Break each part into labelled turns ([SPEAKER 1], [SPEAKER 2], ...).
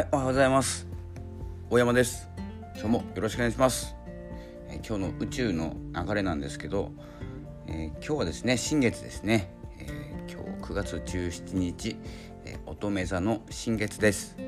[SPEAKER 1] はい、おはようございます。大山です。今日もよろしくお願いします。えー今日の宇宙の流れなんですけど、えー今日はですね、新月ですね。えー今日9月17日、え乙女座の新月です。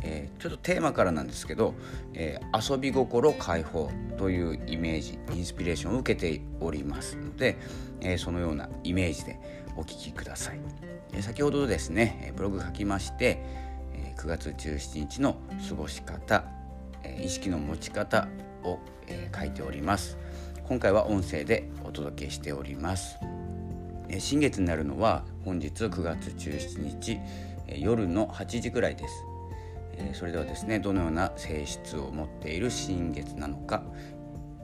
[SPEAKER 1] えちょっとテーマからなんですけど、え遊び心解放というイメージインスピレーションを受けておりますので、えそのようなイメージでお聞きください、え先ほどですねブログ書きまして、え9月17日の過ごし方、え意識の持ち方を、え書いております。今回は音声でお届けしております。え新月になるのは本日9月17日え夜の8時ぐらいです。えそれではですねどのような性質を持っている新月なのか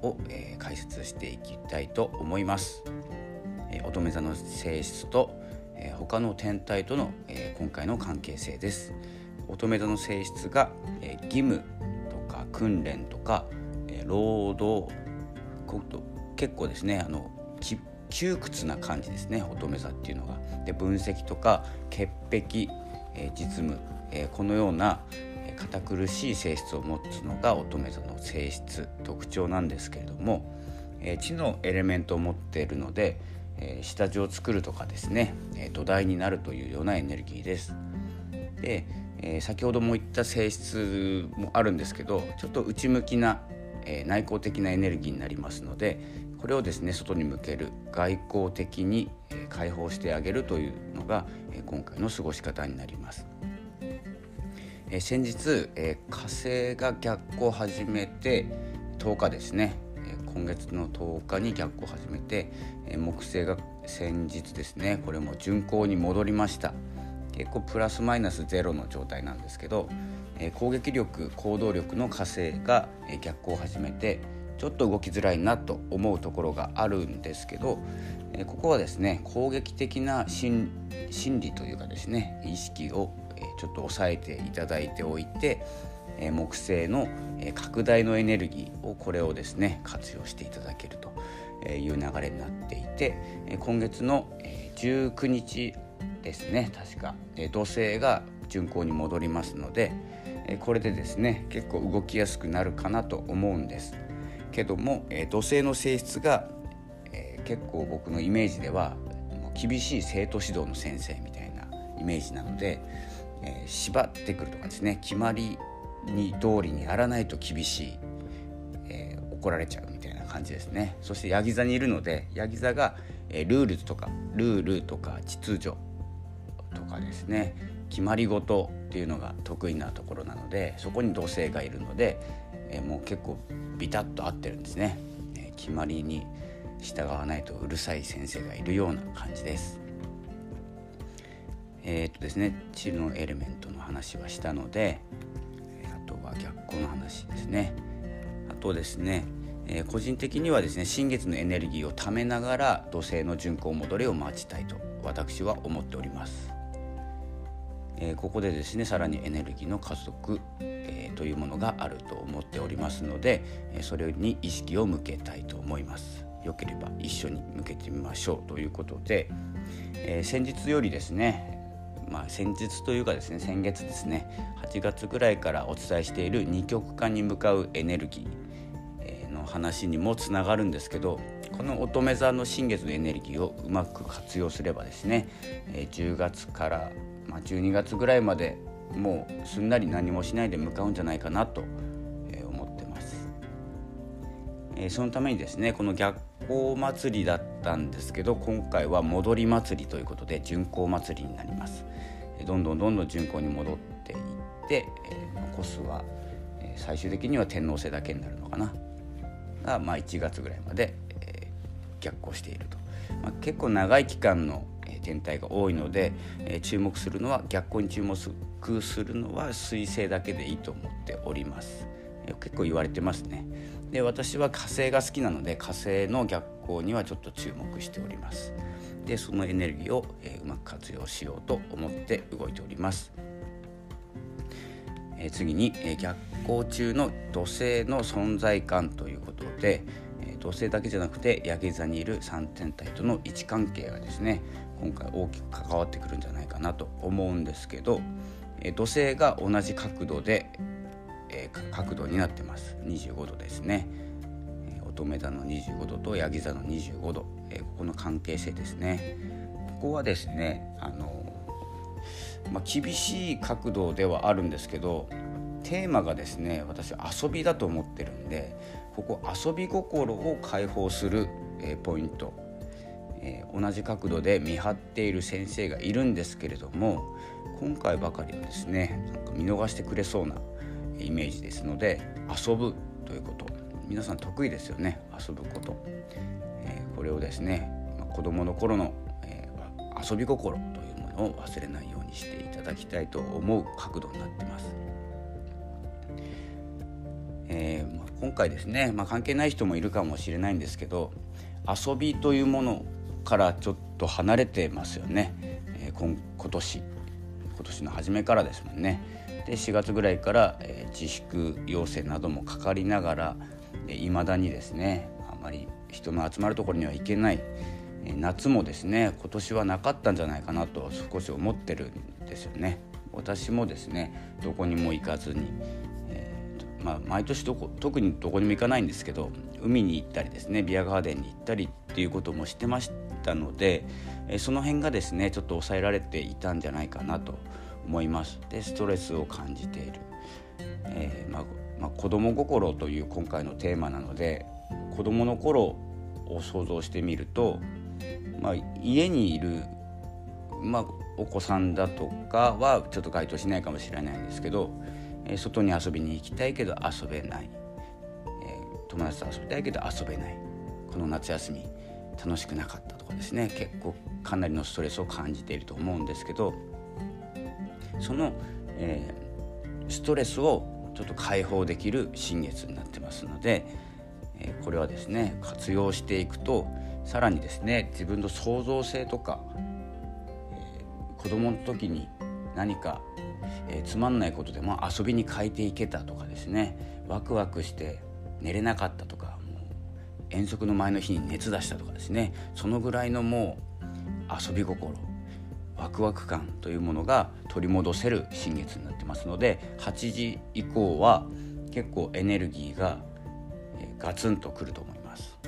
[SPEAKER 1] を、えー解説していきたいと思います、えー乙女座の性質と、えー他の天体との、え今回の関係性です。乙女座の性質が、えー義務とか訓練とか、えー労働結構ですねあの窮屈な感じですね乙女座っていうのが。で分析とか潔癖、えー実務、えーこのようなえ堅苦しい性質を持つのが乙女座の性質特徴なんですけれども、えー地のエレメントを持っているので、えー下地を作るとかですね、えー土台になるというようなエネルギーです。で、えー先ほども言った性質もあるんですけどちょっと内向きな、えー内向的なエネルギーになりますのでこれをですね外に向ける外交的に、解放してあげるというのが、えー今回の過ごし方になります。えー先日、えー火星が逆行を始めて10日ですね、え今月の10日に逆行を始めて、え木星が先日ですねこれも巡行に戻りました結構プラスマイナスゼロの状態なんですけど、え攻撃力行動力の火星が、え逆行を始めてちょっと動きづらいなと思うところがあるんですけど、えここはですね攻撃的な心理というかですね意識を、えちょっと抑えていただいておいて、え木星の、え拡大のエネルギーをこれをですね活用していただけるという流れになっていて、今月の、19日ですね。確か、え土星が巡行に戻りますので、えこれでですね結構動きやすくなるかなと思うんです。けども、え土星の性質が、え結構僕のイメージではもう厳しい生徒指導の先生みたいなイメージなので、え縛ってくるとかですね決まりに通りにやらないと厳しい、えー怒られちゃうみたいな感じですね。そしてヤギ座にいるのでヤギ座が、えールールとかルールとか秩序とかですね決まり事っていうのが得意なところなのでそこに土星がいるので、えもう結構ビタッと合ってるんですね、え決まりに従わないとうるさい先生がいるような感じです。えーっとですね地のエレメントの話はしたのであとは逆光の話ですね。あとですね、え個人的にはですね新月のエネルギーをためながら土星の巡行戻りを待ちたいと私は思っております、えーここでですねさらにエネルギーの加速、えーというものがあると思っておりますので、えーそれに意識を向けたいと思います。よければ一緒に向けてみましょうということで、えー先日よりですねまあ、先日というかですね先月ですね8月ぐらいからお伝えしている二極化に向かうエネルギーえーの話にもつながるんですけどこの乙女座の新月のエネルギーをうまく活用すればですね、え10月から、ま、12月ぐらいまでもうすんなり何もしないで向かうんじゃないかなと、え思ってます。えそのためにですねこの逆行祭りだったんですけど今回は戻り祭りということで巡行祭りになります。えどんどんどんどん巡行に戻っていって、えー残すは、最終的には天王星だけになるのかなが、まあ、1月ぐらいまで、逆行していると、まあ、結構長い期間の、天体が多いので、え注目するのは逆行に注目するのは水星だけでいいと思っております。え結構言われてますね。で私は火星が好きなので火星の逆行にはちょっと注目しております。でそのエネルギーを、えうまく活用しようと思って動いております、次に、逆行中の土星の存在感ということで、土星だけじゃなくてヤギ座にいる3天体との位置関係がですね今回大きく関わってくるんじゃないかなと思うんですけど、え土星が同じ角度で、え角度になってます。25度ですね、え乙女座の25度とヤギ座の25度、えここの関係性ですね。ここはですねあの、まあ、厳しい角度ではあるんですけどテーマがですね私遊びだと思ってるんでここ遊び心を解放する、えポイント、えー、同じ角度で見張っている先生がいるんですけれども今回ばかりはですねなんか見逃してくれそうなイメージですので遊ぶということ。皆さん得意ですよね遊ぶこと、えー、これをですね子どもの頃の、えー、遊び心というものを忘れないようにしていただきたいと思う角度になってます。えー、今回ですね、まあ、関係ない人もいるかもしれないんですけど遊びというものからちょっと離れてますよね、えー、今今年今年の初めからですもんね。で4月ぐらいから、えー、自粛要請などもかかりながらいま、だにですねあまり人の集まるところには行けない、えー、夏もですね今年はなかったんじゃないかなと少し思ってるんですよね。私もですねどこにも行かずにまあ、毎年どこ特にどこにも行かないんですけど海に行ったりですねビアガーデンに行ったりっていうこともしてましたので、その辺がですねちょっと抑えられていたんじゃないかなと思います。でストレスを感じている、えー、まあまあ、子供心という今回のテーマなので子供の頃を想像してみると、まあ、家にいる、まあ、お子さんだとかはちょっと該当しないかもしれないんですけどえ外に遊びに行きたいけど遊べない、え友達と遊びたいけど遊べない。この夏休み楽しくなかったとかですね。結構かなりのストレスを感じていると思うんですけどその、え、ストレスをちょっと解放できる新月になってますので、え、これはですね活用していくとさらにですね自分の創造性とか、えー、子供の時に何かえー、つまんないことでも遊びに変えていけたとかですねワクワクして寝れなかったとかもう遠足の前の日に熱出したとかですねそのぐらいのもう遊び心ワクワク感というものが取り戻せる新月になってますので8時以降は結構エネルギーが、ガツンとくると思います。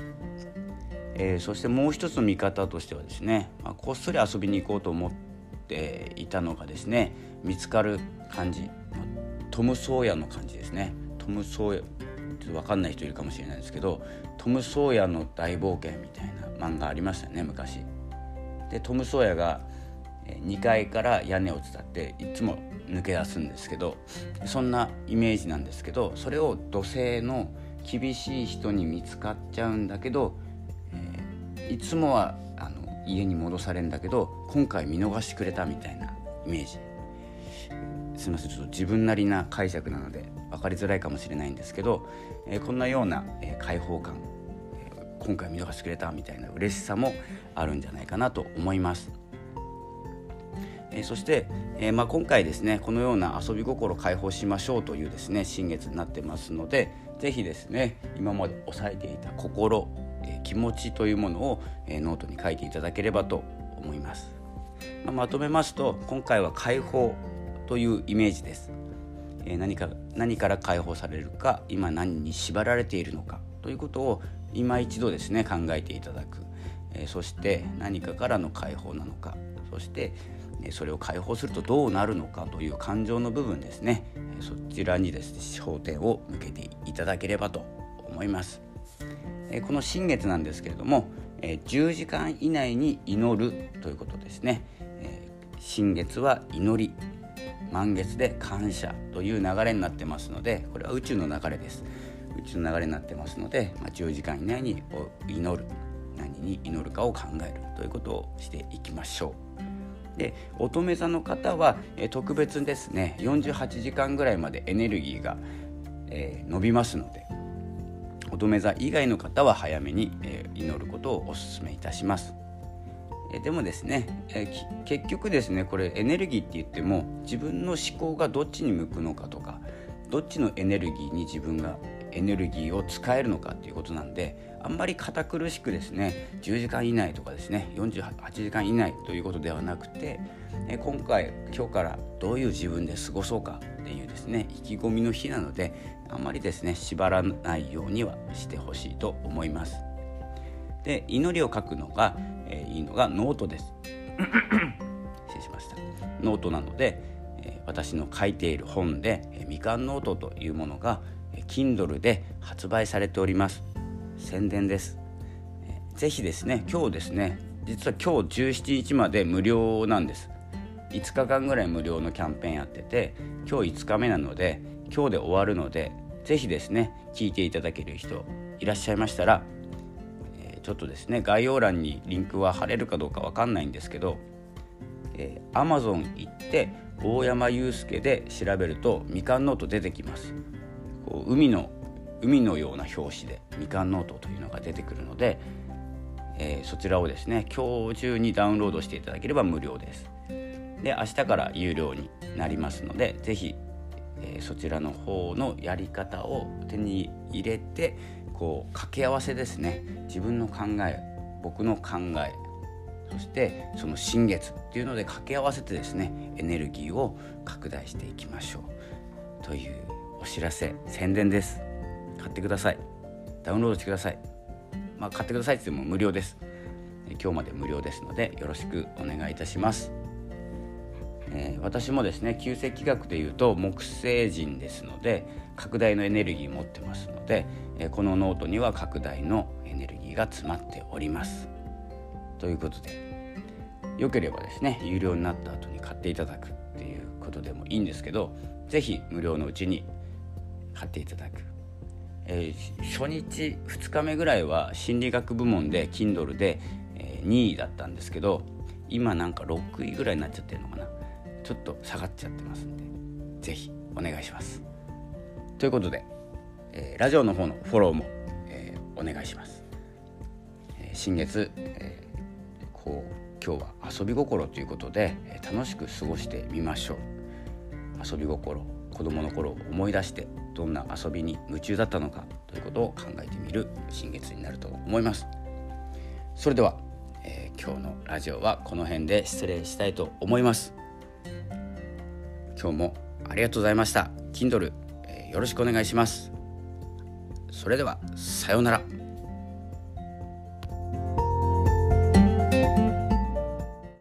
[SPEAKER 1] えー、そしてもう一つの見方としてはですね、まあ、こっそり遊びに行こうと思っていたのがですね見つかる感じトム・ソーヤの感じですね。トム・ソーヤちょっと分かんない人いるかもしれないですけどトム・ソーヤの大冒険みたいな漫画ありましたね昔。でトム・ソーヤが2階から屋根を伝っていつも抜け出すんですけどそんなイメージなんですけどそれを土星の厳しい人に見つかっちゃうんだけど、えー、いつもはあの家に戻されるんだけど今回見逃してくれたみたいなイメージすみませんちょっと自分なりな解釈なので分かりづらいかもしれないんですけど、えー、こんなような、えー、開放感、えー、今回見逃してくれたみたいな嬉しさもあるんじゃないかなと思います。えー、そして、えーまあ、今回ですねこのような遊び心解放しましょうというですね新月になってますので是非ですね今まで抑えていた心、気持ちというものを、え、ノートに書いていただければと思います。まあ、まとめますと今回は解放というイメージです、え、何か何から解放されるか今何に縛られているのかということを今一度ですね考えていただく、え、そして何かからの解放なのかそしてそれを解放するとどうなるのかという感情の部分ですね。そちらにですね焦点を向けていただければと思います。この新月なんですけれども10時間以内に祈るということですね。新月は祈り満月で感謝という流れになってますのでこれは宇宙の流れです。宇宙の流れになってますので、ま、10時間以内に祈る何に祈るかを考えるということをしていきましょう。で乙女座の方は、え特別ですね。48時間ぐらいまでエネルギーが、えー、伸びますので乙女座以外の方は早めに、えー、祈ることをお勧めいたします。えでもですね、え結局ですねこれエネルギーって言っても自分の思考がどっちに向くのかとかどっちのエネルギーに自分がエネルギーを使えるのかっていうことなんであんまり堅苦しくですね10時間以内とかですね48時間以内ということではなくて今回今日からどういう自分で過ごそうかっていうですね意気込みの日なのであんまりですね縛らないようにはしてほしいと思います。で祈りを書くのが、えー、いいのがノートです。失礼しました。ノートなので、えー、私の書いている本で、えー、みかんノートというものが、えー、Kindle で発売されております。宣伝です。えー、ぜひですね今日ですね実は今日17日まで無料なんです。5日間ぐらい無料のキャンペーンやってて今日5日目なので今日で終わるので是非ですね聞いていただける人いらっしゃいましたら、えー、ちょっとですね概要欄にリンクは貼れるかどうか分かんないんですけど、えー、Amazon 行って大山祐介で調べるとみかんノート出てきます。こう海の海のような表紙でみかんノートというのが出てくるので、えー、そちらをですね今日中にダウンロードしていただければ無料です。で明日から有料になりますので是非えー、そちらの方のやり方を手に入れてこう掛け合わせですね。自分の考え僕の考えそしてその新月っていうので掛け合わせてですねエネルギーを拡大していきましょう。というお知らせ宣伝です。買ってください。ダウンロードしてください。まあ買ってくださいって言っても無料です。今日まで無料ですのでよろしくお願いいたします。えー、私もですね旧石器学でいうと木星人ですので拡大のエネルギー持ってますので、えー、このノートには拡大のエネルギーが詰まっております。ということでよければですね有料になった後に買っていただくっていうことでもいいんですけど是非無料のうちに買っていただく。えー、初日2日目ぐらいは心理学部門で Kindle で、え、2位だったんですけど今なんか6位ぐらいになっちゃってるのかなちょっと下がっちゃってますんで是非お願いします。ということで、えー、ラジオの方のフォローも、えー、お願いします。えー、新月、えこう今日は遊び心ということで、え楽しく過ごしてみましょう。遊び心子供の頃を思い出してどんな遊びに夢中だったのかということを考えてみる新月になると思います。それでは、え今日のラジオはこの辺で失礼したいと思います。今日もありがとうございました。Kindle、えー、よろしくお願いします。それではさようなら。